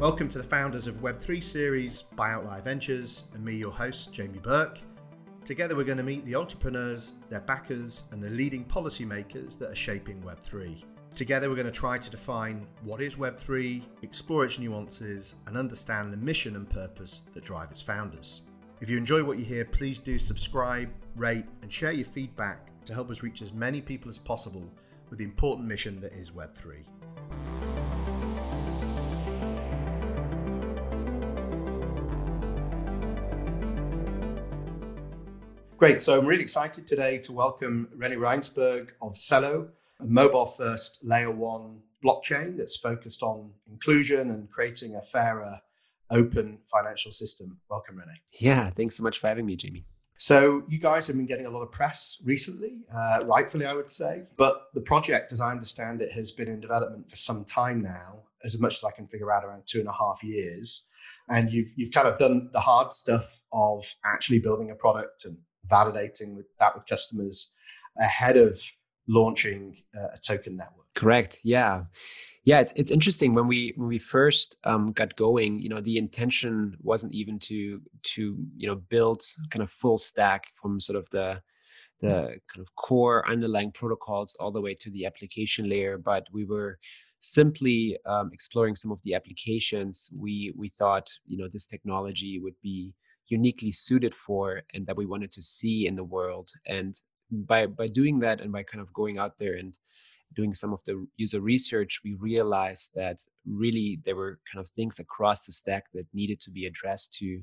Welcome to the founders of Web3 series by Outlier Ventures and me, your host, Jamie Burke. Together, we're going to meet the entrepreneurs, their backers, and the leading policymakers that are shaping Web3. Together, we're going to try to define what is Web3, explore its nuances, and understand the mission and purpose that drive its founders. If you enjoy what you hear, please do subscribe, rate, and share your feedback to help us reach as many people as possible with the important mission that is Web3. Great. So I'm really excited today to welcome René Reinsberg of Celo, a mobile first layer one blockchain that's focused on inclusion and creating a fairer, open financial system. Welcome, René. Yeah, thanks so much for having me, Jamie. So, you guys have been getting a lot of press recently, uh, rightfully, I would say. But the project, as I understand it, has been in development for some time now, as much as I can figure out, around two and a half years. And you've you've kind of done the hard stuff of actually building a product and validating with that with customers ahead of launching uh, a token network. Correct. Yeah. Yeah, it's it's interesting when we when we first um, got going. You know, the intention wasn't even to to you know build kind of full stack from sort of the the kind of core underlying protocols all the way to the application layer, but we were simply um, exploring some of the applications we we thought you know this technology would be uniquely suited for and that we wanted to see in the world. And by by doing that and by kind of going out there and doing some of the user research we realized that really there were kind of things across the stack that needed to be addressed to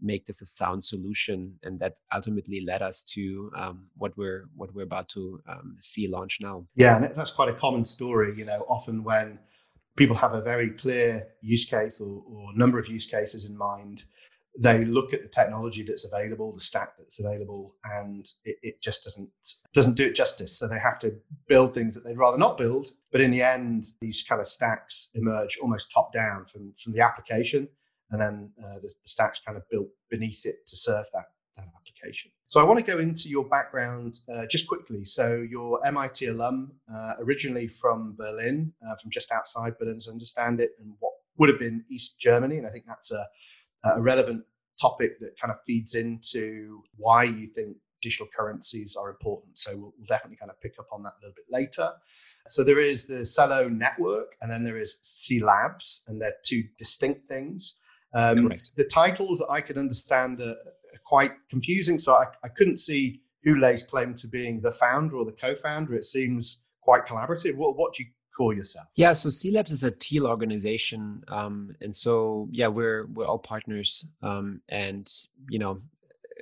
make this a sound solution. And that ultimately led us to um, what we're what we're about to um, see launch now. Yeah and that's quite a common story you know often when people have a very clear use case or, or number of use cases in mind they look at the technology that's available, the stack that's available, and it, it, just doesn't doesn't do it justice. So they have to build things that they'd rather not build. But in the end, these kind of stacks emerge almost top down from from the application, and then uh, the, the stacks kind of built beneath it to serve that that application. So I want to go into your background uh, just quickly. So you're MIT alum, uh, originally from Berlin, uh, from just outside Berlin, as I understand it, and what would have been East Germany, and I think that's a a relevant topic that kind of feeds into why you think digital currencies are important. So we'll, we'll, definitely kind of pick up on that a little bit later. So there is the Celo network, and then there is C Labs, and they're two distinct things. Um. The titles I could understand are, are quite confusing, so I, I, couldn't see who lays claim to being the founder or the co-founder. It seems quite collaborative. What, what do you call yourself? Yeah, so C Labs is a teal organization, um, and so yeah, we're we're all partners, um, and you know,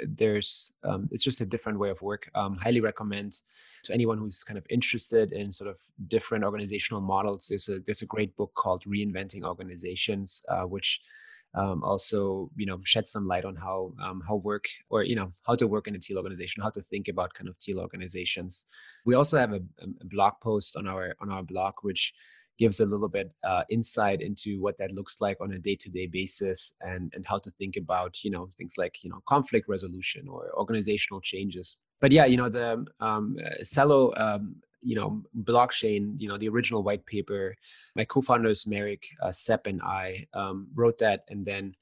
there's um, it's just a different way of work. Um, highly recommend to anyone who's kind of interested in sort of different organizational models. There's a there's a great book called Reinventing Organizations, uh, which um, also you know shed some light on how um, how work or you know how to work in a teal organization how to think about kind of teal organizations. We also have a, a blog post on our on our blog which gives a little bit uh, insight into what that looks like on a day-to-day basis and and how to think about you know things like you know conflict resolution or organizational changes. But yeah you know the um, Celo um, you know blockchain you know the original white paper my co-founders Marek uh, Sep and i um, wrote that and then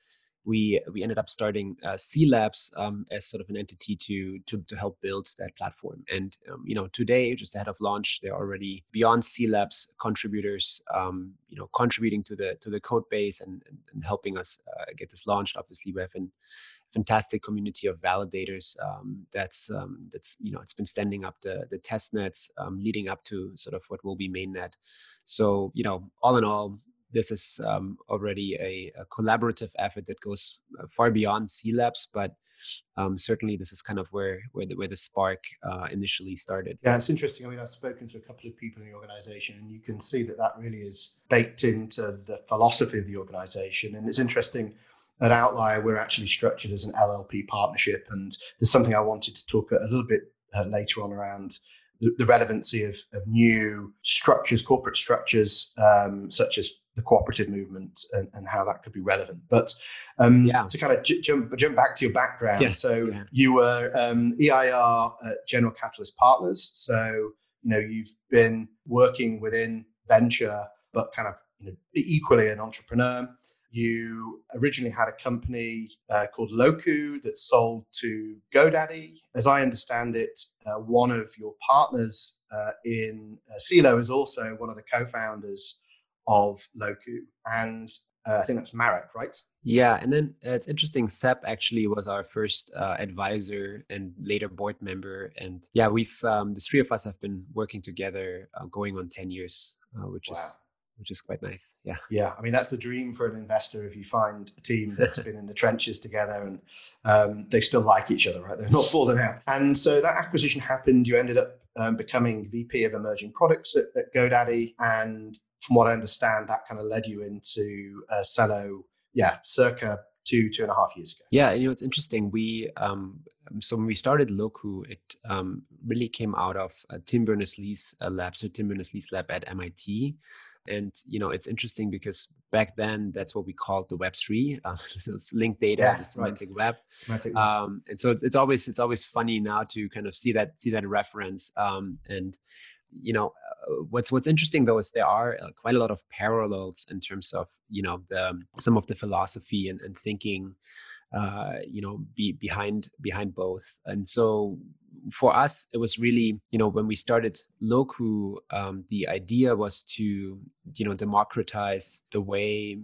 we we ended up starting uh, C Labs um, as sort of an entity to to to help build that platform. And um, you know, today, just ahead of launch, they're already beyond C Labs contributors, um, you know, contributing to the to the code base and and, and helping us uh, get this launched. Obviously, we have an fantastic community of validators um, that's um, that's you know it's been standing up the the test nets um, leading up to sort of what will be mainnet. So you know all in all this is um, already a, a, collaborative effort that goes uh, far beyond C Labs, but um, certainly this is kind of where where the, where the spark uh, initially started. Yeah, it's interesting. I mean, I've spoken to a couple of people in the organization, and you can see that that really is baked into the philosophy of the organization. And it's interesting at Outlier, we're actually structured as an LLP partnership. And there's something I wanted to talk a little bit uh, later on around the, the relevancy of, of, new structures, corporate structures, um, such as the cooperative movement and, and, how that could be relevant. But um, yeah. to kind of j- jump, jump back to your background, so yeah. you were um, EIR at General Catalyst Partners. So, you know, you've been working within venture, but kind of you know, equally an entrepreneur You originally had a company uh, called Locu that sold to GoDaddy. As I understand it, uh, one of your partners uh, in uh, Celo is also one of the co-founders of Locu, and uh, I think that's Marek, right? Yeah, and then uh, it's interesting. Sep actually was our first uh, advisor and later board member, and yeah, we've um, the three of us have been working together, uh, going on ten years, uh, which wow. is which is quite nice. Yeah. Yeah. I mean, that's the dream for an investor if you find a team that's been in the trenches together and um, they still like each other, right? They're not falling out. And so that acquisition happened. You ended up um, becoming VP of emerging products at, at, GoDaddy. And from what I understand, that kind of led you into uh, Celo, yeah, circa two, two and a half years ago. Yeah. You know, it's interesting. We, um, so when we started Locu, it um, really came out of uh, Tim Berners-Lee's uh, lab, so Tim Berners-Lee's lab at MIT. And you know, it's interesting because back then that's what we called the Web three, uh, linked data, yes, the semantic right. web. Semantic um, and so it's, it's, always it's always funny now to kind of see that see that reference. Um, and you know, uh, what's what's interesting though is there are uh, quite a lot of parallels in terms of you know the some of the philosophy and, and thinking uh, you know be behind behind both. And so for us it was really you know when we started Locu um, the idea was to you know democratize the way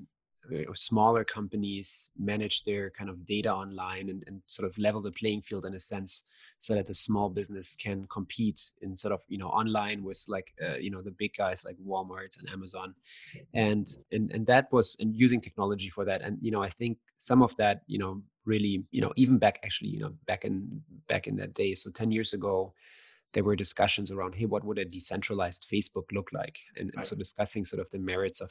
smaller companies manage their kind of data online and, and sort of level the playing field in a sense so that the small business can compete in sort of you know online with like uh, you know the big guys like Walmart and Amazon, and and and that was and using technology for that. And you know I think some of that you know really you know even back actually you know back in back in that day so 10 years ago there were discussions around hey what would a decentralized facebook look like? And, and so discussing sort of the merits of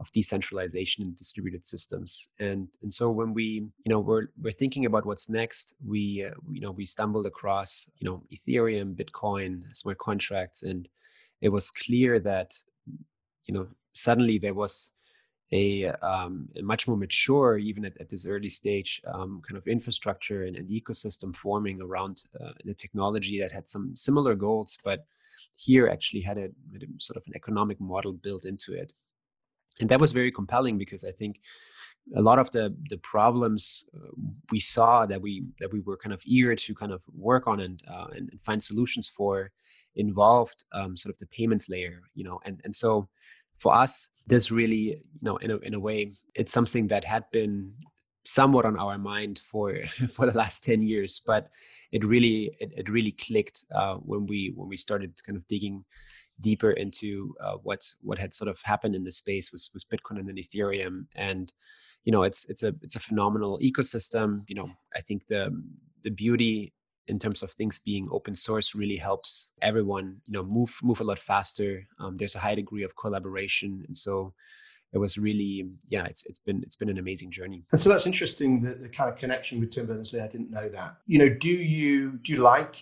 of decentralization and distributed systems. And and so when we you know we're we're thinking about what's next, we uh, you know we stumbled across you know Ethereum, Bitcoin, smart contracts, and it was clear that you know suddenly there was a, um, a much more mature, even at, at this early stage, um, kind of infrastructure and, and ecosystem forming around uh, the technology that had some similar goals, but here actually had a, had a sort of an economic model built into it and that was very compelling because I think a lot of the the problems uh, we saw that we that we were kind of eager to kind of work on and uh, and, and, find solutions for involved um, sort of the payments layer, you know, and and so for us this really you know in a in a way it's something that had been somewhat on our mind for for the last 10 years but it really it, it really clicked uh, when we when we started kind of digging deeper into uh, what what had sort of happened in the space was was Bitcoin and then Ethereum, and you know it's it's a it's a phenomenal ecosystem. You know, I think the the beauty in terms of things being open source really helps everyone you know move move a lot faster. Um, there's a high degree of collaboration, and so it was really yeah it's it's been it's been an amazing journey and so that's interesting the, the kind of connection with tim berners-lee i didn't know that you know do you do you like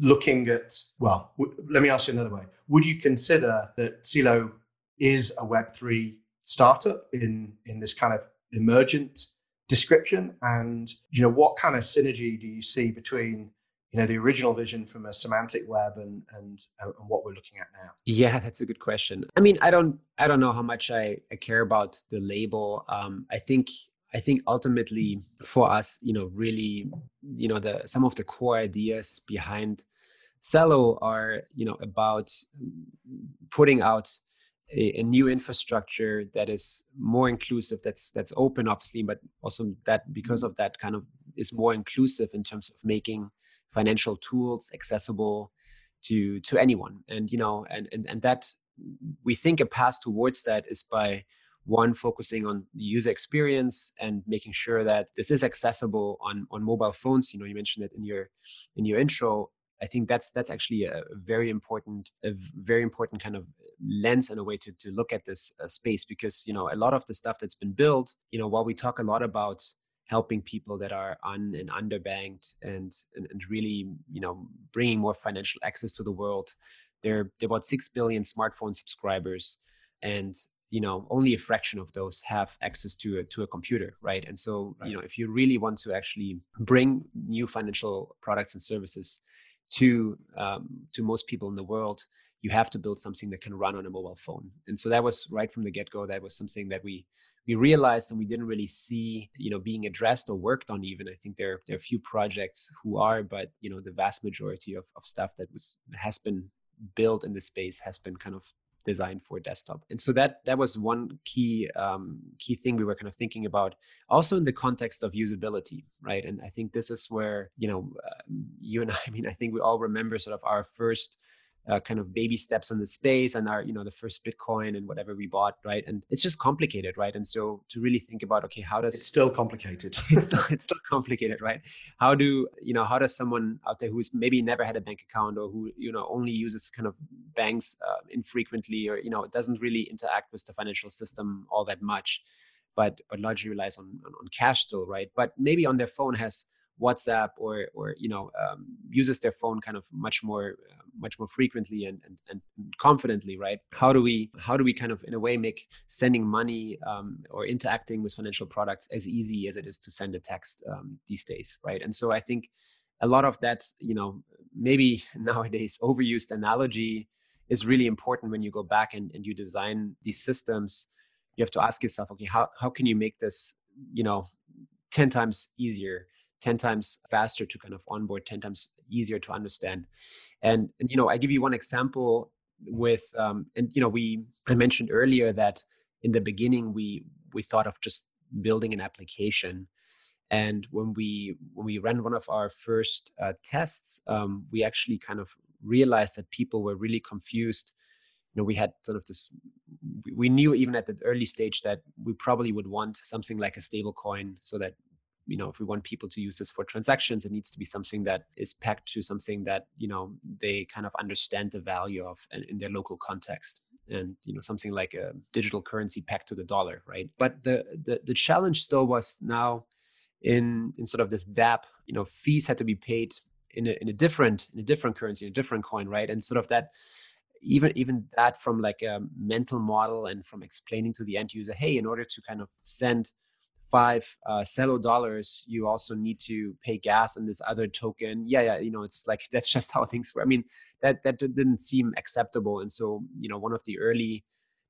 looking at, well, w- let me ask you another way. Would you consider that Celo is a Web3 startup in, in this kind of emergent description? And, you know, what kind of synergy do you see between you know the original vision from a semantic web and and and what we're looking at now yeah that's a good question i mean i don't i don't know how much i, I care about the label um, i think I think ultimately for us, you know, really, you know, the some of the core ideas behind Celo are, you know, about putting out a, a, new infrastructure that is more inclusive, that's that's open, obviously, but also that because of that kind of is more inclusive in terms of making financial tools accessible to to anyone. And you know, and and and that we think a path towards that is by one focusing on the user experience and making sure that this is accessible on on mobile phones you know you mentioned it in your in your intro. I think that's that's actually a very important a very important kind of lens and a way to, to look at this uh, space because you know a lot of the stuff that's been built you know while we talk a lot about helping people that are un and underbanked and, and and really you know bringing more financial access to the world there, there are about 6 billion smartphone subscribers and you know only a fraction of those have access to a to a computer right and so right. you know if you really want to actually bring new financial products and services to um, to most people in the world you have to build something that can run on a mobile phone. And so that was right from the get-go. That was something that we we realized and we didn't really see, you know, being addressed or worked on even. I think there there are a few projects who are, but you know, the vast majority of, of stuff that was has been built in the space has been kind of designed for desktop. And so that that was one key um, key thing we were kind of thinking about also in the context of usability right? And i think this is where you know uh, you and i, I mean i think we all remember sort of our first uh, kind of baby steps on the space and our you know the first bitcoin and whatever we bought right? And it's just complicated right? And so to really think about okay how does it's still complicated. It's, still, it's still complicated right? How do you know how does someone out there who's maybe never had a bank account or who you know only uses kind of banks uh, infrequently or you know doesn't really interact with the financial system all that much but but largely relies on, on, on cash still right? But maybe on their phone has WhatsApp or or you know um, uses their phone kind of much more uh, much more frequently and, and and confidently, right? How do we how do we kind of in a way make sending money um, or interacting with financial products as easy as it is to send a text um, these days, right? And so I think a lot of that, you know, maybe nowadays overused analogy is really important when you go back and, and you design these systems. You have to ask yourself, okay, how how can you make this, you know, 10 times easier 10 times faster to kind of onboard 10 times easier to understand. And, and you know i give you one example with um, and you know we i mentioned earlier that in the beginning we we thought of just building an application. And when we when we ran one of our first uh, tests um, we actually kind of realized that people were really confused. You know we had sort of this we knew even at the early stage that we probably would want something like a stable coin so that you know if we want people to use this for transactions it needs to be something that is packed to something that you know they kind of understand the value of in their local context. And you know something like a digital currency packed to the dollar right? But the the, the challenge still was now in in sort of this dapp you know fees had to be paid in a, in a different in a different currency in a different coin right? And sort of that even even that from like a mental model and from explaining to the end user hey in order to kind of send five uh, Celo dollars, you also need to pay gas and this other token. Yeah, yeah, you know, it's like that's just how things were. I mean, that that didn't seem acceptable, and so you know, one of the early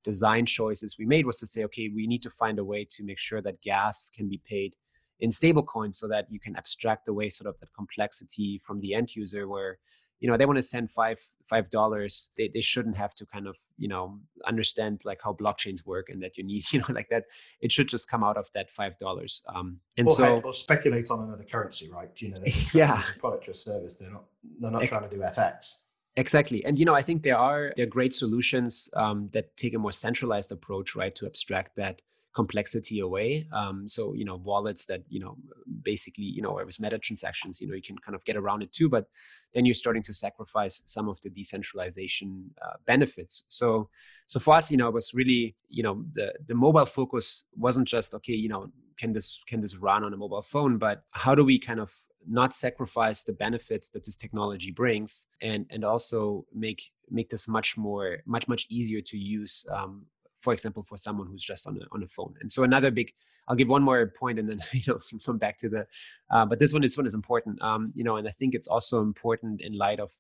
design choices we made was to say, okay, we need to find a way to make sure that gas can be paid in stablecoins, so that you can abstract away sort of that complexity from the end user, where you know they want to send five five dollars they, they shouldn't have to kind of you know understand like how blockchains work and that you need you know like that. It should just come out of that five dollars um and or, so or speculate on another currency right? You know yeah. product or service. They're not they're not trying to do fx exactly and you know i think there are there are great solutions um, that take a more centralized approach right to abstract that complexity away. Um, so you know wallets that you know basically you know it was meta transactions you know you can kind of get around it too, but then you're starting to sacrifice some of the decentralization uh, benefits. So so for us you know it was really you know the the mobile focus wasn't just okay you know can this can this run on a mobile phone, but how do we kind of not sacrifice the benefits that this technology brings and and also make make this much more much much easier to use um, for example, for someone who's just on a, on a phone. And so another big, I'll give one more point and then, you know, come back to the, uh, but this one, this one is important, um, you know, and I think it's also important in light of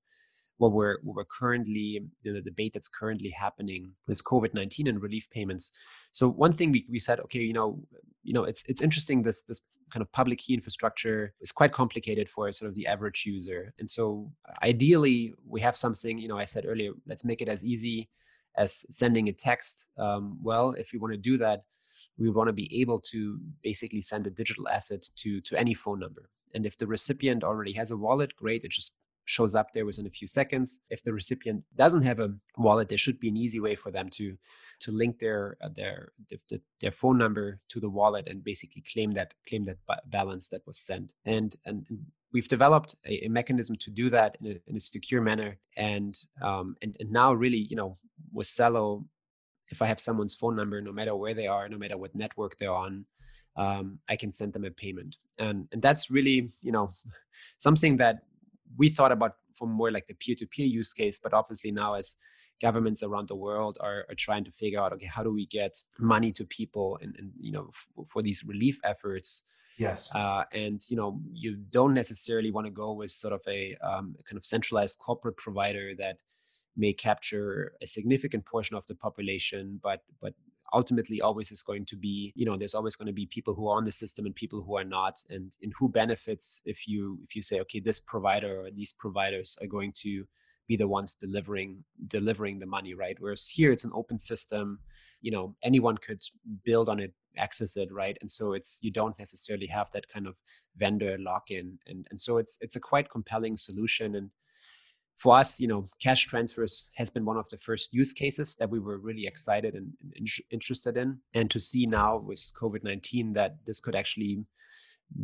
what we're, what we're currently, the, the debate that's currently happening with COVID-19 and relief payments. So one thing we, we said, okay, you know, you know, it's, it's interesting this, this kind of public key infrastructure is quite complicated for sort of the average user. And so ideally we have something, you know, I said earlier, let's make it as easy as sending a text. Um, well, if we want to do that, we want to be able to basically send a digital asset to to any phone number. And if the recipient already has a wallet, great. It just shows up there within a few seconds. If the recipient doesn't have a wallet, there should be an easy way for them to to link their uh, their their phone number to the wallet and basically claim that claim that balance that was sent. And and we've developed a, a, mechanism to do that in a, in a secure manner. And, um, and and now really you know with Celo if i have someone's phone number no matter where they are no matter what network they're on um, i can send them a payment. And and that's really you know something that we thought about for more like the peer-to-peer use case but obviously now as governments around the world are, are trying to figure out okay how do we get money to people and, and you know f- for these relief efforts Yes. Uh, and you know, you don't necessarily want to go with sort of a um, kind of centralized corporate provider that may capture a significant portion of the population, but but ultimately always is going to be you know there's always going to be people who are on the system and people who are not and and who benefits if you if you say okay this provider or these providers are going to be the ones delivering delivering the money right whereas here it's an open system you know anyone could build on it access it right? And so it's you don't necessarily have that kind of vendor lock in and and so it's it's a quite compelling solution. And for us, you know, cash transfers has been one of the first use cases that we were really excited and, interested in. And to see now with COVID 19 that this could actually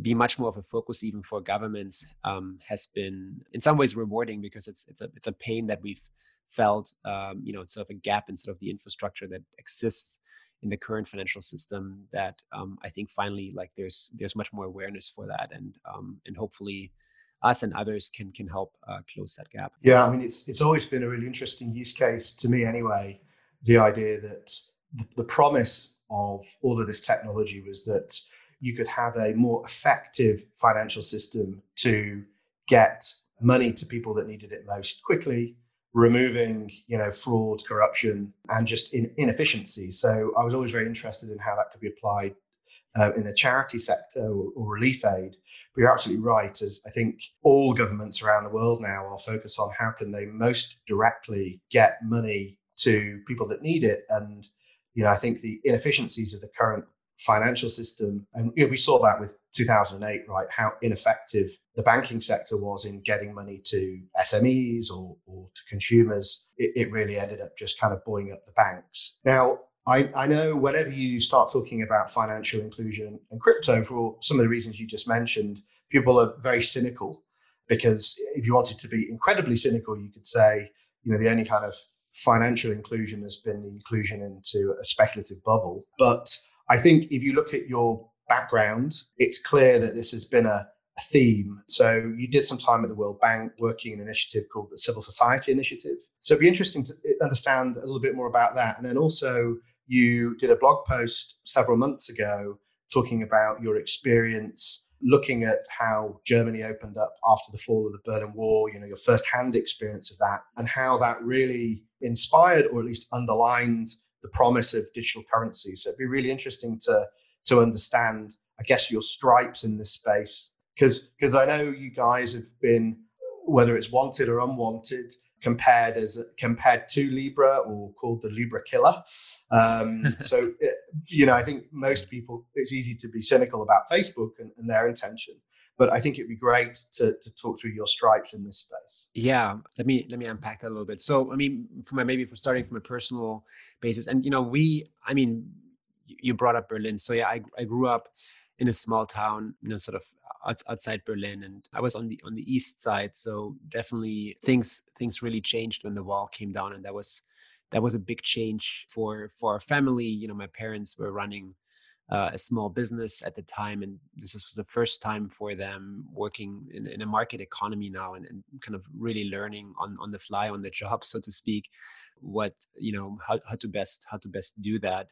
be much more of a focus even for governments um, has been in some ways rewarding because it's it's a it's a pain that we've felt um, you know it's sort of a gap in sort of the infrastructure that exists in the current financial system that um, I think finally like there's there's much more awareness for that and um, and hopefully us and others can can help uh, close that gap. Yeah, I mean, it's it's always been a really interesting use case to me, anyway. The idea that the, the promise of all of this technology was that you could have a more effective financial system to get money to people that needed it most quickly removing you know fraud corruption and just in, inefficiency so i was always very interested in how that could be applied uh, in the charity sector or, or, relief aid. But you're absolutely right, as I think all governments around the world now are focused on how can they most directly get money to people that need it. And, you know, I think the inefficiencies of the current financial system, and you know, we saw that with 2008, right, how ineffective the banking sector was in getting money to SMEs or, or to consumers. It, it really ended up just kind of buoying up the banks. Now, I, I, know whenever you start talking about financial inclusion and crypto, for some of the reasons you just mentioned, people are very cynical because if you wanted to be incredibly cynical, you could say, you know, the only kind of financial inclusion has been the inclusion into a speculative bubble. But I think if you look at your background, it's clear that this has been a, a theme. So you did some time at the World Bank working in an initiative called the Civil Society Initiative. So it'd be interesting to uh, understand a little bit more about that. And then also you did a blog post several months ago talking about your experience looking at how Germany opened up after the fall of the Berlin Wall, you know, your first-hand experience of that, and how that really inspired or at least underlined the promise of digital currency. So it'd be really interesting to to understand, I guess, your stripes in this space. Because because I know you guys have been, whether it's wanted or unwanted, compared as compared to Libra or called the Libra killer. Um, so, eh, you know, I think most people, it's easy to be cynical about Facebook and, and, their intention. But I think it'd be great to, to talk through your stripes in this space. Yeah, let me let me unpack that a little bit. So, I mean, my, maybe for starting from a personal basis, and you know, we, I mean, you brought up Berlin. So yeah, I, I grew up in a small town, you know, sort of outside Berlin, and I was on the on the east side. So definitely things things really changed when the wall came down, and that was that was a big change for for our family. You know, my parents were running uh, a small business at the time, and this was the first time for them working in, in a market economy now, and, and, kind of really learning on on the fly, on the job, so to speak, what you know how, how to best how to best do that.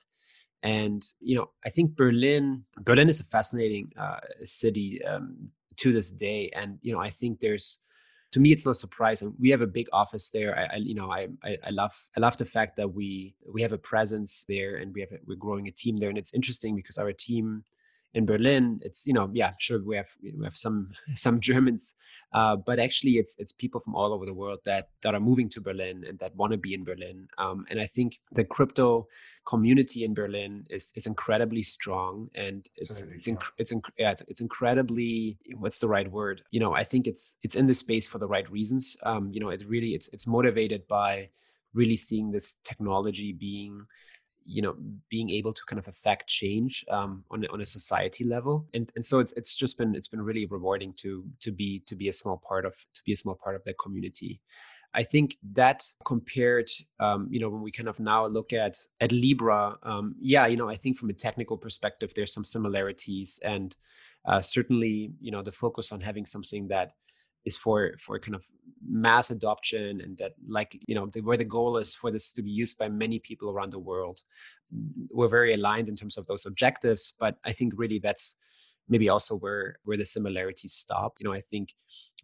And you know, I think Berlin Berlin is a fascinating uh, city um, to this day, and you know, I think there's to me it's no surprise and we have a big office there. I, I, you know I, I, love i love the fact that we we have a presence there and we have a, we're growing a team there and it's interesting because our team in Berlin, it's you know yeah sure we have we have some some Germans, uh, but actually it's it's people from all over the world that that are moving to Berlin and that want to be in Berlin. Um, and I think the crypto community in Berlin is is incredibly strong and it's it's inc- it's, inc- yeah, it's it's incredibly what's the right word? You know I think it's it's in the space for the right reasons. Um, you know it really it's it's motivated by really seeing this technology being you know being able to kind of affect change um, on on a society level. And and so it's it's just been it's been really rewarding to to be to be a small part of to be a small part of that community. I think that compared, um, you know, when we kind of now look at at Libra, um, yeah, you know, I think from a technical perspective, there's some similarities, and uh, certainly, you know, the focus on having something that is for for kind of mass adoption and that like you know the, where the goal is for this to be used by many people around the world we're very aligned in terms of those objectives but i think really that's maybe also where where the similarities stop. You know, I think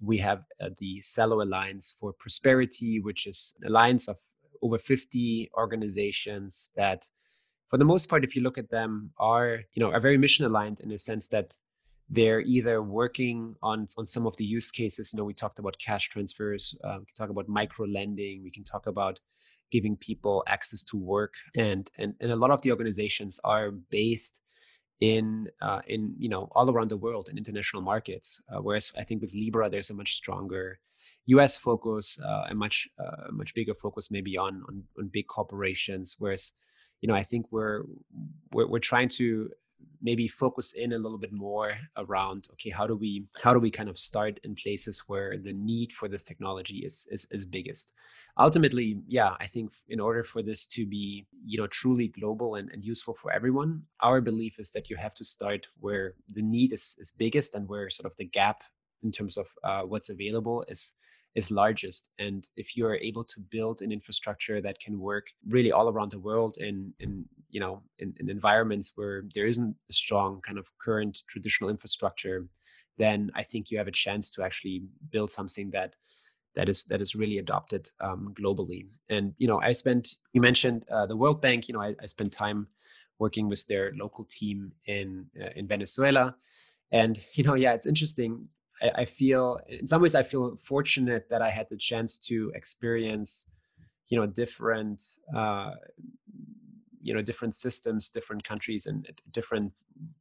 we have uh, the Celo Alliance for Prosperity, which is an alliance of over 50 organizations that for the most part if you look at them are you know are very mission aligned in the sense that they're either working on on some of the use cases you know we talked about cash transfers um, we can talk about micro lending we can talk about giving people access to work and and, and a lot of the organizations are based in uh, in you know all around the world in international markets. Uh, whereas I think with Libra, there's a much stronger U.S. focus, uh, a much uh, much bigger focus maybe on, on, on big corporations. Whereas you know I think we're we're, we're trying to maybe focus in a little bit more around okay how do we how do we kind of start in places where the need for this technology is is, is biggest? Ultimately yeah i think in order for this to be you know truly global and, and useful for everyone our belief is that you have to start where the need is, is biggest and where sort of the gap in terms of uh, what's available is is largest and if you're able to build an infrastructure that can work really all around the world in in you know in, in environments where there isn't a strong kind of current traditional infrastructure then i think you have a chance to actually build something that that is that is really adopted um, globally. And you know i spent you mentioned uh, the world bank you know I, I spent time working with their local team in uh, in venezuela. And you know yeah it's interesting I, feel in some ways I feel fortunate that I had the chance to experience, you know, different uh, you know different systems different countries and different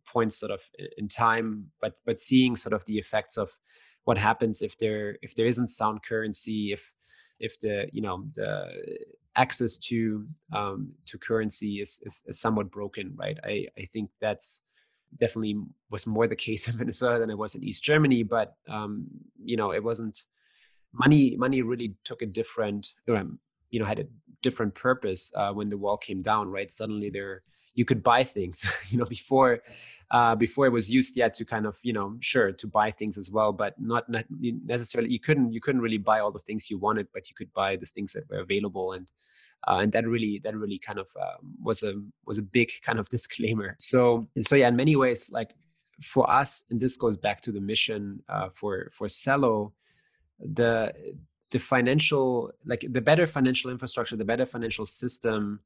points sort of in time but but seeing sort of the effects of what happens if there if there isn't sound currency if if the you know the access to um, to currency is, is, is somewhat broken right? I i think that's definitely was more the case in Venezuela than it was in East Germany. But um, you know, it wasn't money. Money really took a different, um, you know, had a different purpose uh, when the wall came down. Right, suddenly there you could buy things. you know, before uh, before it was used yet to kind of you know sure to buy things as well, but not necessarily. You couldn't you couldn't really buy all the things you wanted, but you could buy the things that were available and uh, and that really that really kind of uh, was a was a big kind of disclaimer. So so yeah in many ways like for us and this goes back to the mission uh, for for Celo the the financial like the better financial infrastructure the better financial system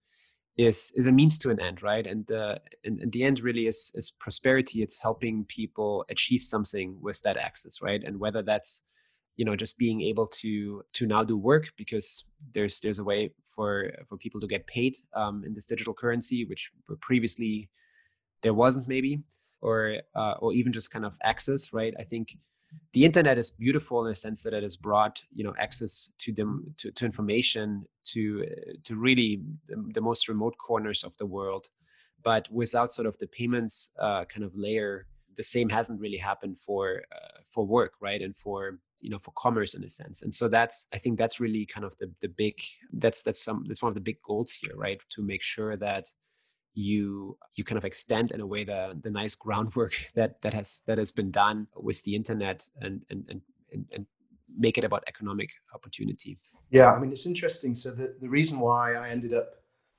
is is a means to an end right? And uh, and, and the end really is is prosperity. It's helping people achieve something with that access right? And whether that's you know just being able to to now do work because there's there's a way for for people to get paid um, in this digital currency which previously there wasn't maybe or uh, or even just kind of access right? I think the internet is beautiful in the sense that it has brought you know access to them to, to information to to really the, the, most remote corners of the world. But without sort of the payments uh, kind of layer the same hasn't really happened for uh, for work right? And for you know for commerce in a sense. And so that's i think that's really kind of the the big that's that's some that's one of the big goals here right? To make sure that you you kind of extend in a way the the nice groundwork that that has that has been done with the internet and and and, and, make it about economic opportunity. Yeah i mean it's interesting. So the, the reason why i ended up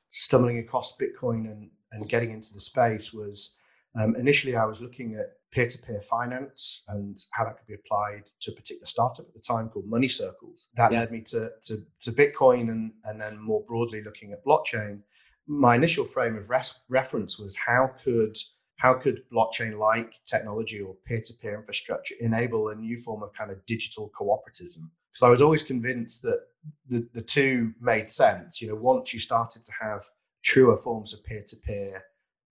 stumbling across bitcoin and and getting into the space was um, initially, I was looking at peer to peer finance and how that could be applied to a particular startup at the time called Money Circles. That yeah. led me to, to, to, Bitcoin and, and then more broadly looking at blockchain. My initial frame of res- reference was how could how could blockchain like technology or peer to peer infrastructure enable a new form of kind of digital cooperatism? Because I was always convinced that the, the two made sense. You know, once you started to have truer forms of peer to peer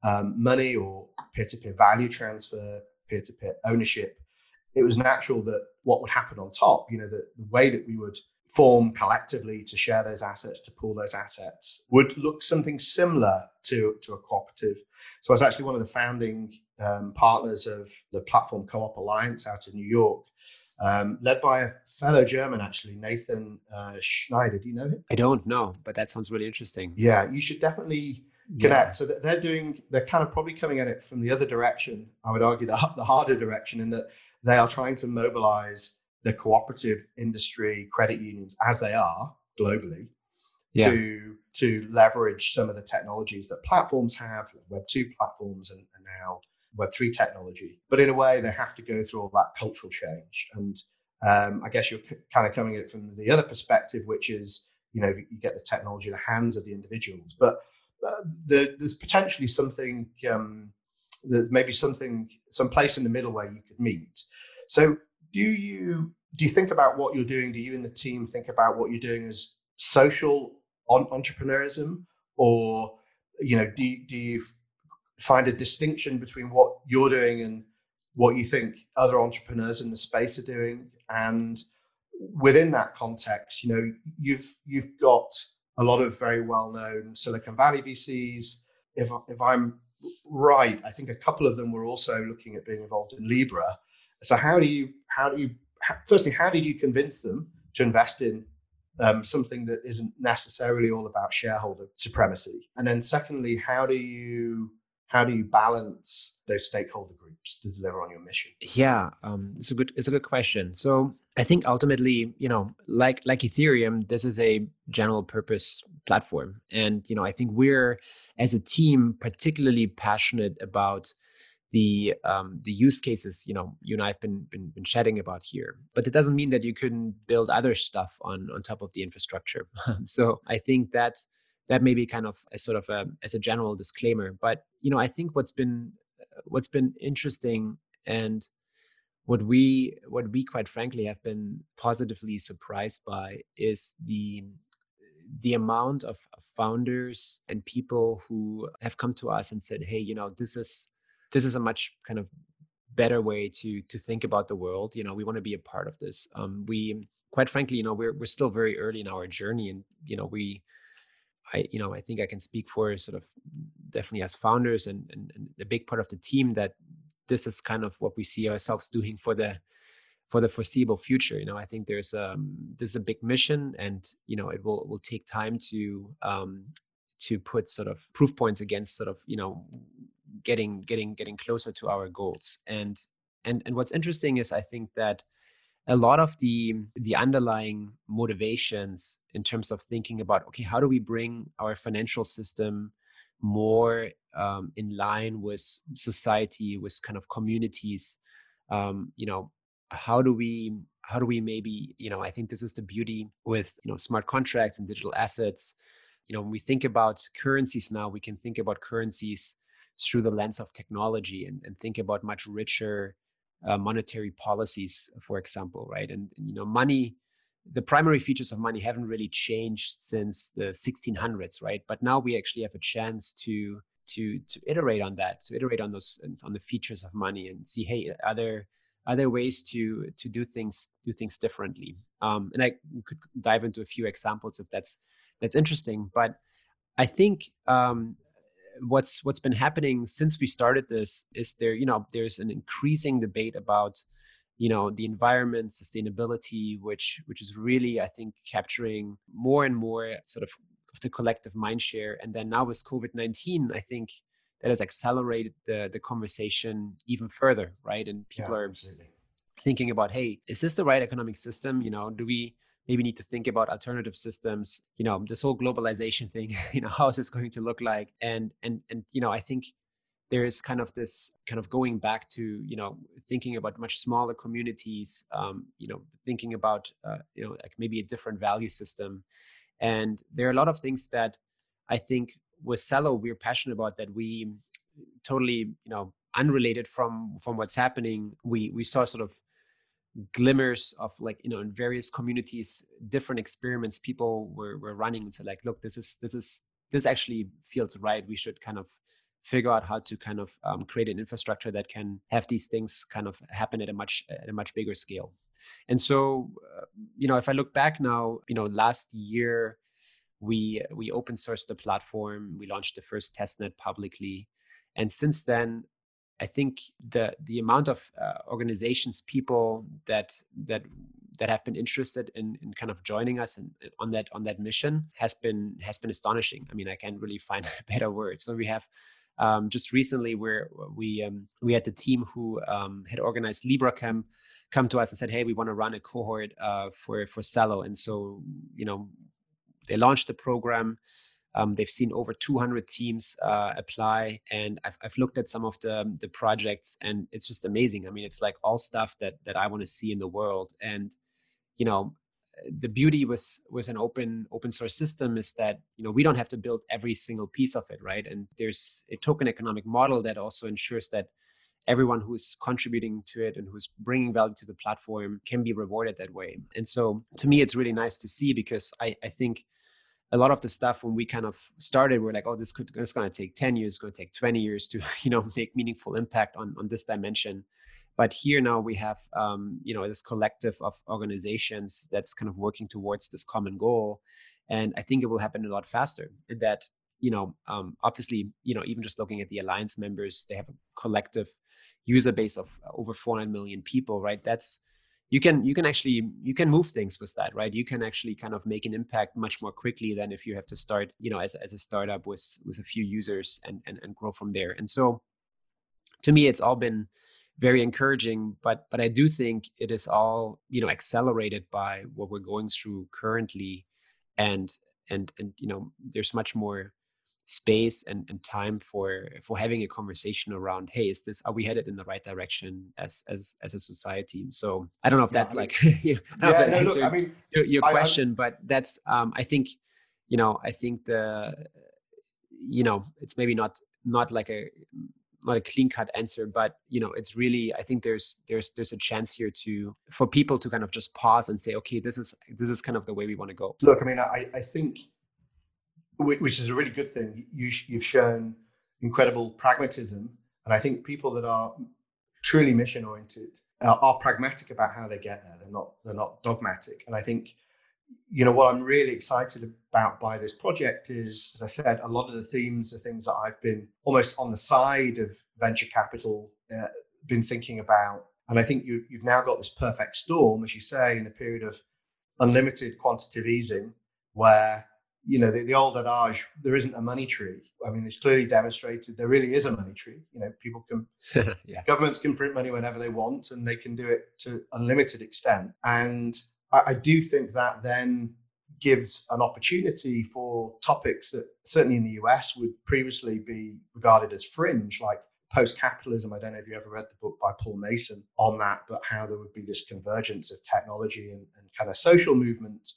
um, money or peer-to-peer value transfer, peer-to-peer ownership, it was natural that what would happen on top, you know, the, the way that we would form collectively to share those assets, to pool those assets, would look something similar to, to a cooperative. So I was actually one of the founding um, partners of the Platform Co-op Alliance out of New York, um, led by a fellow German, actually, Nathan uh, Schneider. Do you know him? I don't know, but that sounds really interesting. Yeah, you should definitely connect. Yeah. So they're doing, they're kind of probably coming at it from the other direction. I would argue the, the harder direction in that they are trying to mobilize the cooperative industry, credit unions, as they are globally, yeah. to to leverage some of the technologies that platforms have, Web two platforms, and, and now Web3 technology. But in a way, they have to go through all that cultural change. And um, I guess you're c- kind of coming at it from the other perspective, which is, you know, you get the technology in the hands of the individuals. But uh, there, there's potentially something, um, there's maybe something, some place in the middle where you could meet. So do you do you think about what you're doing? Do you and the team think about what you're doing as social on entrepreneurism, or you know, do do you find a distinction between what you're doing and what you think other entrepreneurs in the space are doing? And within that context, you know, you've you've got a lot of very well-known Silicon Valley VCs. If if I'm right, I think a couple of them were also looking at being involved in Libra. So how do you how do you firstly how did you convince them to invest in um, something that isn't necessarily all about shareholder supremacy? And then secondly, how do you how do you balance those stakeholder groups to deliver on your mission? Yeah, um, it's a good it's a good question. So I think ultimately, you know, like like Ethereum, this is a general purpose platform, and you know, I think we're as a team particularly passionate about the um, the use cases you know you and I've been, been been chatting about here. But it doesn't mean that you couldn't build other stuff on on top of the infrastructure. so I think that that may be kind of as sort of a, as a general disclaimer. But you know I think what's been what's been interesting and what we what we quite frankly have been positively surprised by is the the amount of founders and people who have come to us and said hey you know this is this is a much kind of better way to to think about the world you know we want to be a part of this um, we quite frankly you know we're, we're still very early in our journey and you know we i you know i think i can speak for sort of definitely as founders and, and, and a big part of the team that this is kind of what we see ourselves doing for the for the foreseeable future. You know i think there's um this is a big mission and you know it will will take time to um to put sort of proof points against sort of you know getting getting getting closer to our goals. And and and what's interesting is i think that a lot of the the underlying motivations in terms of thinking about okay how do we bring our financial system more um, in line with society with kind of communities? Um, you know how do we how do we maybe you know i think this is the beauty with you know smart contracts and digital assets. You know when we think about currencies now we can think about currencies through the lens of technology and, and think about much richer uh, monetary policies, for example, right? And, you know, money, the primary features of money haven't really changed since the 1600s, right? But now we actually have a chance to to to iterate on that, to iterate on those on the features of money and see, hey, are there are there ways to to do things do things differently? Um, and I could dive into a few examples if that's that's interesting. But I think um, what's what's been happening since we started this is there you know there's an increasing debate about you know the environment sustainability which which is really i think capturing more and more sort of of the collective mind share. And then now with covid-19 i think that has accelerated the the conversation even further right? And people yeah, are absolutely. thinking about hey is this the right economic system? You know do we maybe need to think about alternative systems you know this whole globalization thing you know how is this going to look like? And and and you know i think there is kind of this kind of going back to you know thinking about much smaller communities um, you know thinking about uh, you know like maybe a different value system. And there are a lot of things that i think with Celo we're passionate about that we totally you know unrelated from from what's happening. We we saw sort of glimmers of like you know in various communities different experiments people were, were running and said like look this is this is this actually feels right. We should kind of figure out how to kind of um, create an infrastructure that can have these things kind of happen at a much at a much bigger scale. And so uh, you know if i look back now you know last year we we open sourced the platform. We launched the first testnet publicly. And since then I think the the amount of uh, organizations, people that that that have been interested in, in kind of joining us and on that on that mission has been has been astonishing. I mean, I can't really find a better word. So we have um, just recently where we um, we had the team who um, had organized LibraCamp come to us and said, "Hey, we want to run a cohort uh, for for Celo," and so you know they launched the program Um, they've seen over 200 teams uh, apply, and I've, I've looked at some of the the projects, and it's just amazing. I mean, it's like all stuff that that I want to see in the world, and you know, the beauty with with an open open source system is that you know we don't have to build every single piece of it, right? And there's a token economic model that also ensures that everyone who's contributing to it and who's bringing value to the platform can be rewarded that way. And so to me, it's really nice to see because I, I think a lot of the stuff when we kind of started, we're like, oh, this could it's going to take 10 years, it's going to take 20 years to, you know, make meaningful impact on, on this dimension. But here now we have, um, you know, this collective of organizations that's kind of working towards this common goal. And I think it will happen a lot faster in that you know, um, obviously, you know, even just looking at the alliance members, they have a collective user base of over 400 million people, right? That's you can you can actually you can move things with that right? You can actually kind of make an impact much more quickly than if you have to start you know as, as a startup with with a few users and, and and grow from there. And so to me it's all been very encouraging but but i do think it is all you know accelerated by what we're going through currently. And and and you know there's much more space and, and time for for having a conversation around hey is this are we headed in the right direction as as as a society? So i don't know if yeah, that I like mean, yeah, no, look, I mean, your, your I, question I, but that's um i think you know i think the you know it's maybe not not like a not a clean cut answer but you know it's really i think there's there's there's a chance here to for people to kind of just pause and say okay this is this is kind of the way we want to go. Look i mean i i think which is a really good thing. You, you've shown incredible pragmatism, and I think people that are truly mission oriented are, are, pragmatic about how they get there. They're not they're not dogmatic, and I think you know what I'm really excited about by this project is, as I said, a lot of the themes are things that I've been almost on the side of venture capital uh, been thinking about, and I think you, you've now got this perfect storm, as you say, in a period of unlimited quantitative easing, where you know, the, the old adage, there isn't a money tree. I mean, it's clearly demonstrated there really is a money tree. You know, people can, yeah. governments can print money whenever they want and they can do it to unlimited extent. And I, I do think that then gives an opportunity for topics that certainly in the US would previously be regarded as fringe, like post capitalism. I don't know if you ever read the book by Paul Mason on that, but how there would be this convergence of technology and, and kind of social movements.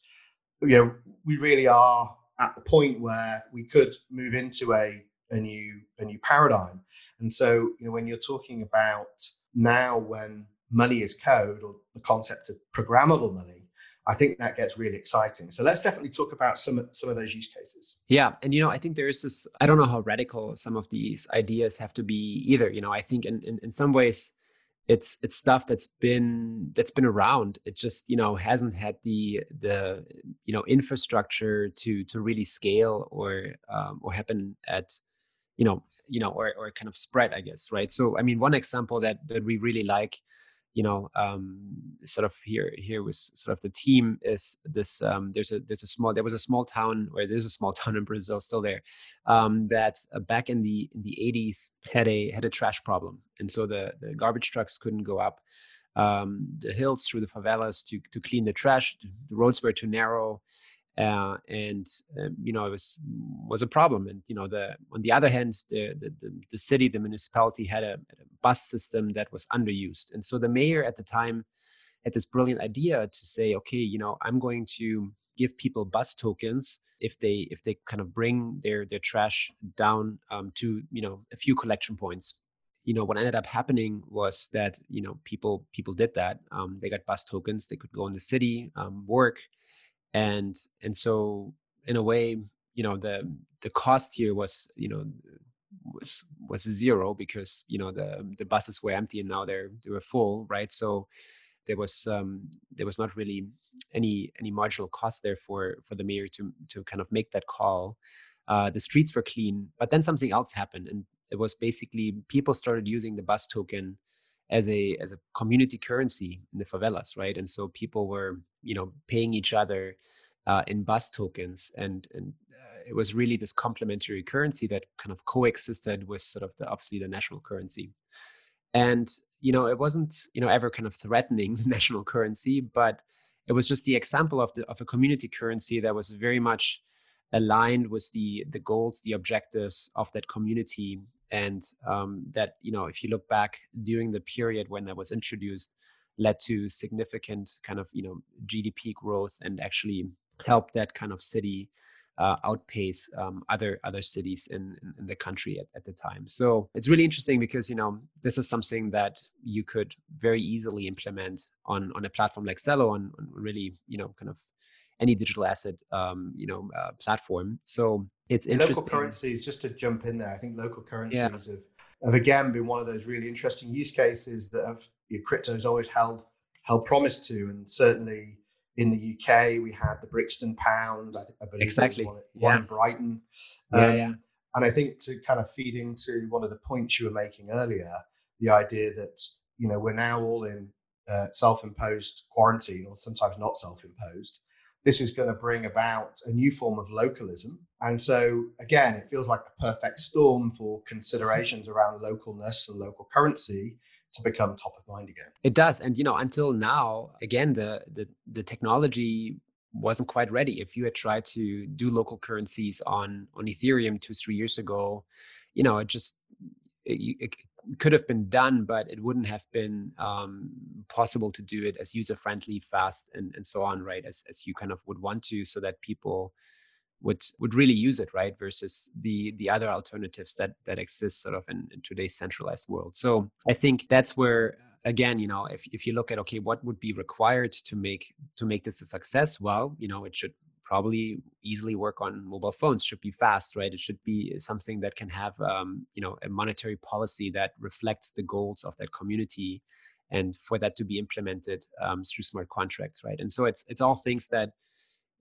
You know, we really are at the point where we could move into a a new a new paradigm. And so, you know, when you're talking about now when money is code or the concept of programmable money, I think that gets really exciting. So let's definitely talk about some some of those use cases. Yeah, and you know, I think there is this. I don't know how radical some of these ideas have to be either. You know, I think in in, in some ways it's it's stuff that's been that's been around. It just you know hasn't had the the you know infrastructure to to really scale or um, or happen at you know you know or or kind of spread i guess right? So i mean one example that that we really like you know um, sort of here here with sort of the team is this um, there's a there's a small there was a small town or there's a small town in Brazil still there um, that uh, back in the in the 80s had a had a trash problem. And so the the garbage trucks couldn't go up um, the hills through the favelas to to clean the trash the roads were too narrow uh, and um, you know it was was a problem. And you know the on the other hand, the the, the, city, the municipality had a, a, bus system that was underused, and so the mayor at the time had this brilliant idea to say, okay, you know, I'm going to give people bus tokens if they if they kind of bring their their trash down um, to you know a few collection points. You know what ended up happening was that you know people people did that. Um, they got bus tokens. They could go in the city um, work and and so in a way you know the the cost here was you know was was zero because you know the the buses were empty and now they're they were full right so there was um there was not really any any marginal cost there for for the mayor to to kind of make that call uh, the streets were clean but then something else happened and it was basically people started using the bus token as a as a community currency in the favelas, right? And so people were you know paying each other uh, in bus tokens, and and uh, it was really this complementary currency that kind of coexisted with sort of the obviously the national currency, and you know it wasn't you know ever kind of threatening the national currency, but it was just the example of the of a community currency that was very much aligned with the the goals, the objectives of that community, and um, that you know if you look back during the period when that was introduced, led to significant kind of you know GDP growth and actually helped that kind of city uh, outpace um, other other cities in, in, in the country at, at, the time. So it's really interesting because you know this is something that you could very easily implement on on a platform like Celo on, on really you know kind of any digital asset um, you know uh, platform. So it's interesting. Local currencies, just to jump in there, I think local currencies yeah. have, have again been one of those really interesting use cases that have you know, crypto has always held held promise to, and certainly in the UK, we had the Brixton Pound. I, I believe exactly one, one in Brighton. Um, yeah, yeah. And I think to kind of feed into one of the points you were making earlier, the idea that you know we're now all in uh, self-imposed quarantine, or sometimes not self-imposed. This is going to bring about a new form of localism, and so again, it feels like the perfect storm for considerations around localness and local currency to become top of mind again. It does, and you know, until now, again, the the the technology wasn't quite ready. If you had tried to do local currencies on on Ethereum two three years ago, you know, it just it, it could have been done, but it wouldn't have been um, possible to do it as user friendly, fast, and and so on, right? As as you kind of would want to, so that people would would really use it right versus the the other alternatives that that exist sort of in, in today's centralized world so i think that's where again you know if, if you look at okay what would be required to make to make this a success well you know it should probably easily work on mobile phones should be fast right it should be something that can have um, you know a monetary policy that reflects the goals of that community and for that to be implemented um, through smart contracts right and so it's it's all things that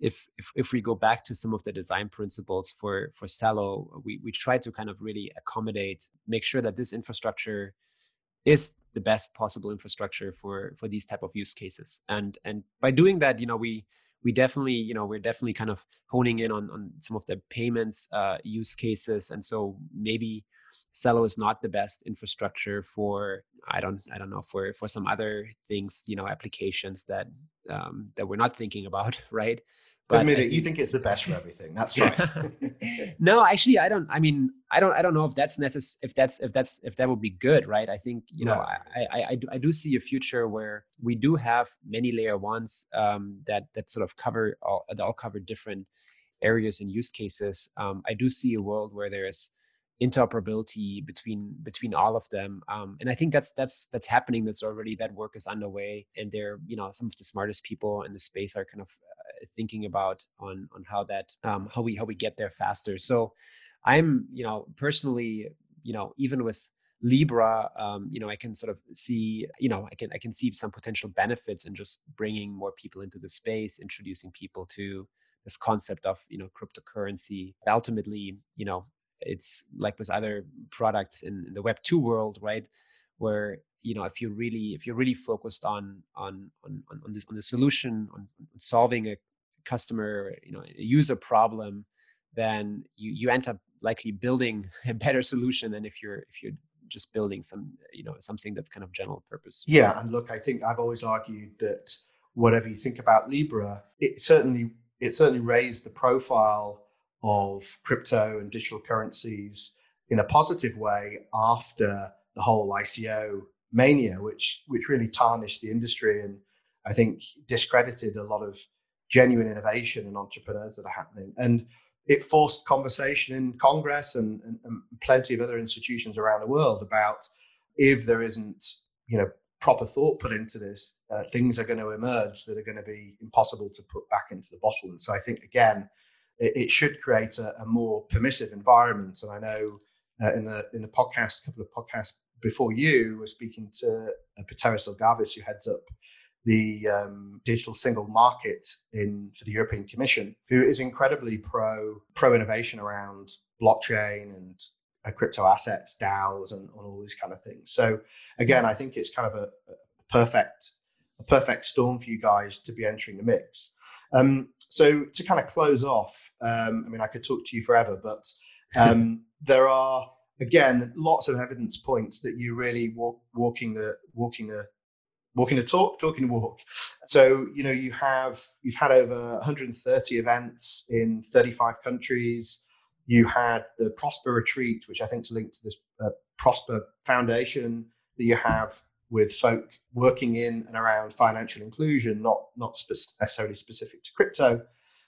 if, if if we go back to some of the design principles for for Celo, we we try to kind of really accommodate, make sure that this infrastructure is the best possible infrastructure for for these type of use cases. And and by doing that, you know, we we definitely you know we're definitely kind of honing in on on some of the payments uh, use cases, and so maybe Celo is not the best infrastructure for I don't I don't know for for some other things you know applications that um, that we're not thinking about right but Admit it, think, you think it's the best for everything. That's fine. no, actually, I don't. I mean, I don't. I don't know if that's necessary. If that's if that's if that would be good, right? I think you no. know, I, I I do, I do see a future where we do have many layer ones um, that that sort of cover all that all cover different areas and use cases. Um, I do see a world where there's interoperability between between all of them um, and i think that's that's that's happening that's already that work is underway and they're you know some of the smartest people in the space are kind of thinking about on on how that um, how we how we get there faster. So I'm you know personally you know even with Libra, um, you know, I can sort of see, you know, I can I can see some potential benefits in just bringing more people into the space, introducing people to this concept of you know cryptocurrency. Ultimately, you know, it's like with other products in, in the Web two world, right? Where you know if you really if you're really focused on on on on this on the solution on, on solving a customer you know a user problem then you you end up likely building a better solution than if you're if you're just building some you know something that's kind of general purpose yeah and look i think i've always argued that whatever you think about libra it certainly it certainly raised the profile of crypto and digital currencies in a positive way after the whole ICO mania, which which really tarnished the industry and I think discredited a lot of genuine innovation and entrepreneurs that are happening. And it forced conversation in Congress and, and, and plenty of other institutions around the world about if there isn't, you know, proper thought put into this, uh, things are going to emerge that are going to be impossible to put back into the bottle. And so I think again, it, it should create a, a, more permissive environment. And I know uh, in the in the podcast, a couple of podcasts before you were speaking to uh, Peteris Zilgalvis, who heads up the um, digital single market in for the European Commission, who is incredibly pro pro innovation around blockchain and uh, crypto assets, DAOs, and, and, all these kind of things. So again, I think it's kind of a, a perfect a perfect storm for you guys to be entering the mix. Um, so to kind of close off, um, I mean, I could talk to you forever, but um, there are again lots of evidence points that you really walk, walking the walking the walking the talk, talking the walk. So you know you have you've had over 130 events in 35 countries. You had the Prosper Retreat, which I think is linked to this uh, Prosper Foundation that you have with folk working in and around financial inclusion, not not spe- necessarily specific to crypto.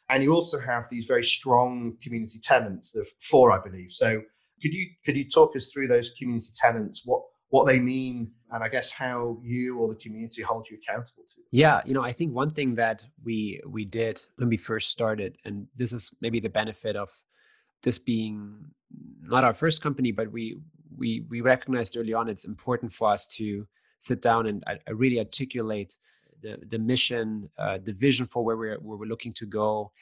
And you also have these very strong community tenants, the four, I believe. So could you could you talk us through those community tenants? What what they mean and i guess how you or the community hold you accountable to yeah you know i think one thing that we we did when we first started and this is maybe the benefit of this being not our first company but we we we recognized early on it's important for us to sit down and uh, really articulate the the mission uh, the vision for where we're where we're looking to go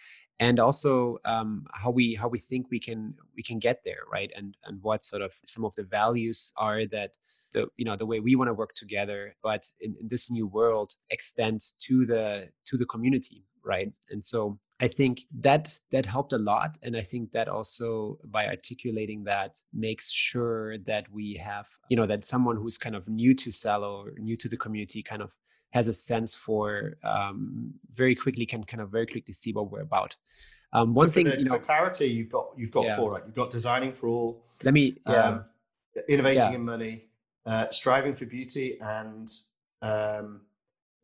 and also um, how we how we think we can we can get there right? And and what sort of some of the values are that the you know the way we want to work together but in, in this new world extend to the to the community right? And so I think that that helped a lot, and I think that also by articulating that makes sure that we have, you know, that someone who's kind of new to Celo or new to the community kind of has a sense for um, very quickly can kind of very quickly see what we're about. Um, one so thing, the, you know, for clarity, you've got you've got yeah. four, right? You've got designing for all. Let me, yeah. Um, innovating yeah. in money, uh, striving for beauty, and um,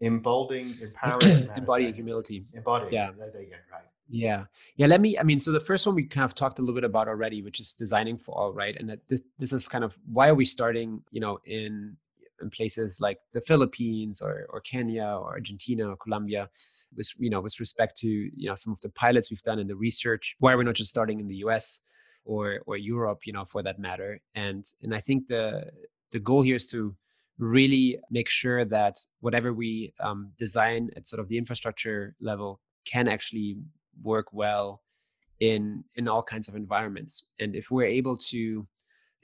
emboldening, empowering, embodying humility. Embodying. Yeah. There, there you go. Right. Yeah. Yeah. Let me, I mean, so the first one we kind of talked a little bit about already, which is designing for all, right? And that this, this is kind of why are we starting, you know, in, in places like the Philippines or, or Kenya or Argentina or Colombia with, you know, with respect to, you know, some of the pilots we've done in the research, why are we not just starting in the US or, or Europe, you know, for that matter? And, and I think the, the goal here is to really make sure that whatever we um, design at sort of the infrastructure level can actually work well in in all kinds of environments and if we're able to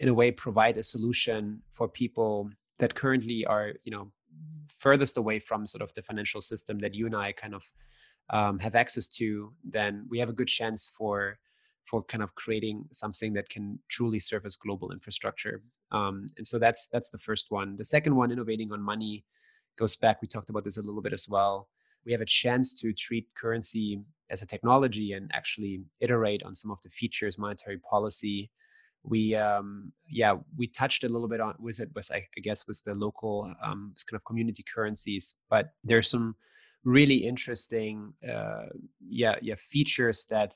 in a way provide a solution for people that currently are you know furthest away from sort of the financial system that you and i kind of um, have access to then we have a good chance for for kind of creating something that can truly serve as global infrastructure. Um, and so that's that's the first one. The second one, innovating on money, goes back. We talked about this a little bit as well. We have a chance to treat currency as a technology and actually iterate on some of the features, monetary policy. We um, yeah we touched a little bit on with it with I, guess with the local um, kind of community currencies, but there's some really interesting uh, yeah yeah features that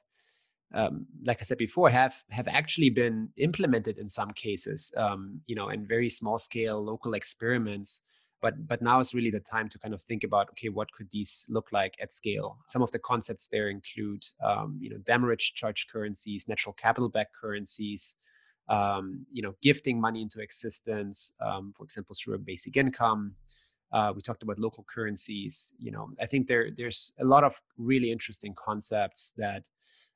um, like I said before, have have actually been implemented in some cases, um, you know, in very small scale local experiments. But but now is really the time to kind of think about okay, what could these look like at scale? Some of the concepts there include, um, you know, demurrage charge currencies, natural capital back currencies, um, you know, gifting money into existence, um, for example, through a basic income. Uh, we talked about local currencies. You know, I think there there's a lot of really interesting concepts that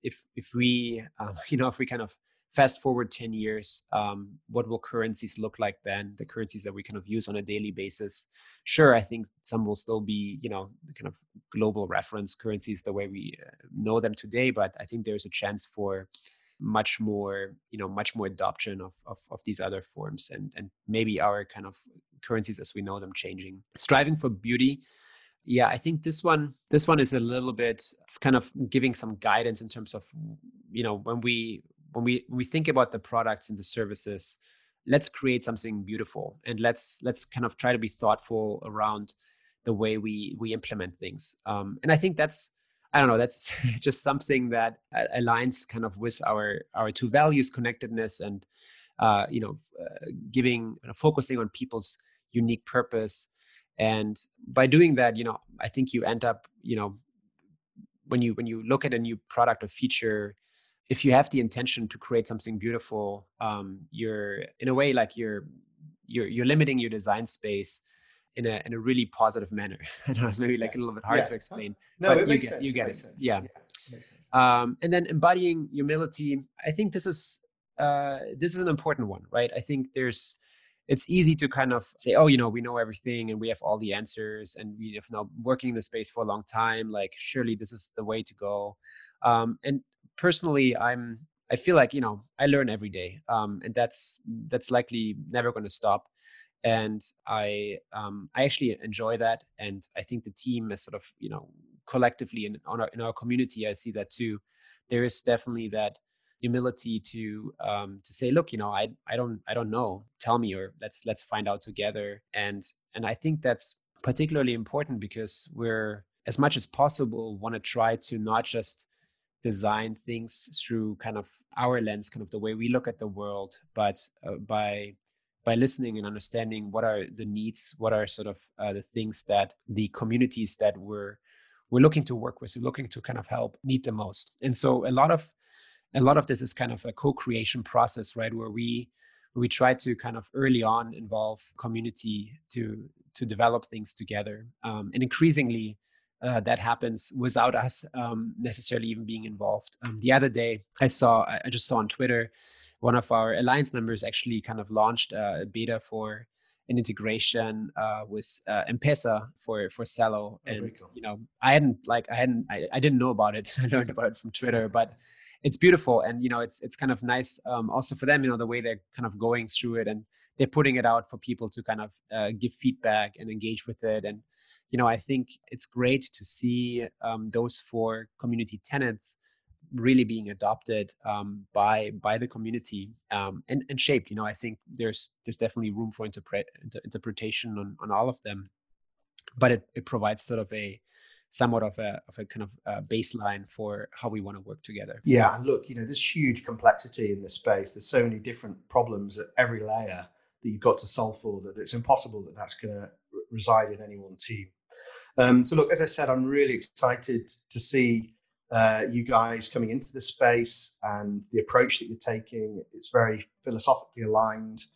if if we um, you know if we kind of fast forward 10 years um, what will currencies look like then the currencies that we kind of use on a daily basis sure i think some will still be you know kind of global reference currencies the way we uh, know them today but i think there's a chance for much more you know much more adoption of, of, of these other forms and and maybe our kind of currencies as we know them changing. Striving for beauty. Yeah i think this one this one is a little bit it's kind of giving some guidance in terms of you know when we when we we think about the products and the services let's create something beautiful and let's let's kind of try to be thoughtful around the way we we implement things. Um, and i think that's i don't know that's just something that aligns kind of with our our two values connectedness and uh, you know uh, giving focusing on people's unique purpose. And by doing that you know i think you end up you know when you when you look at a new product or feature if you have the intention to create something beautiful um, you're in a way like you're you're you're limiting your design space in a in a really positive manner i know it's maybe like yes. a little bit hard yeah. to explain no but it makes get, sense you get it, it. yeah, yeah um, and then embodying humility i think this is uh, this is an important one right i think there's it's easy to kind of say, oh, you know, we know everything and we have all the answers and we have now working in the space for a long time. Like, surely this is the way to go. Um, and personally, I'm I feel like you know I learn every day, um, and that's that's likely never going to stop. And I um, I actually enjoy that, and I think the team is sort of you know collectively in our in our community, I see that too. There is definitely that humility to um, to say, look, you know, I I don't I don't know, tell me, or let's let's find out together, and and I think that's particularly important because we're as much as possible want to try to not just design things through kind of our lens kind of the way we look at the world but uh, by by listening and understanding what are the needs what are sort of uh, the things that the communities that we're we're looking to work with looking to kind of help need the most and so a lot of a lot of this is kind of a co-creation process right where we we try to kind of early on involve community to to develop things together um, and increasingly uh, that happens without us um, necessarily even being involved. Um, the other day, I saw, I just saw on Twitter, one of our alliance members actually kind of launched a beta for an integration uh, with uh, M-Pesa for for Celo, oh, and cool. you know, I hadn't like I hadn't I, I didn't know about it. I learned about it from Twitter, but it's beautiful, and you know, it's it's kind of nice um, also for them, you know, the way they're kind of going through it and they're putting it out for people to kind of uh, give feedback and engage with it and you know i think it's great to see um, those four community tenants really being adopted um, by by the community um, and, and shaped you know i think there's there's definitely room for interpret interpretation on, on all of them but it, it provides sort of a somewhat of a, of a kind of a baseline for how we want to work together yeah and look you know there's huge complexity in this space there's so many different problems at every layer that you've got to solve for that it's impossible that that's going to reside in any one team. Um, so, look, as I said, I'm really excited to see uh, you guys coming into the space and the approach that you're taking. It's very philosophically aligned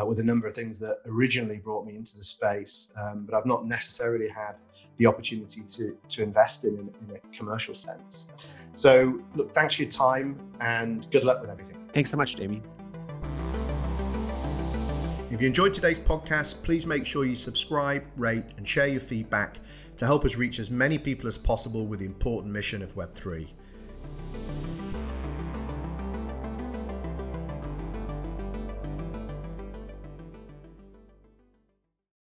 uh, with a number of things that originally brought me into the space, um, but I've not necessarily had the opportunity to, to invest in, in, in a commercial sense. So, look, thanks for your time and good luck with everything. Thanks so much, Jamie. If you enjoyed today's podcast, please make sure you subscribe, rate, and share your feedback to help us reach as many people as possible with the important mission of Web3.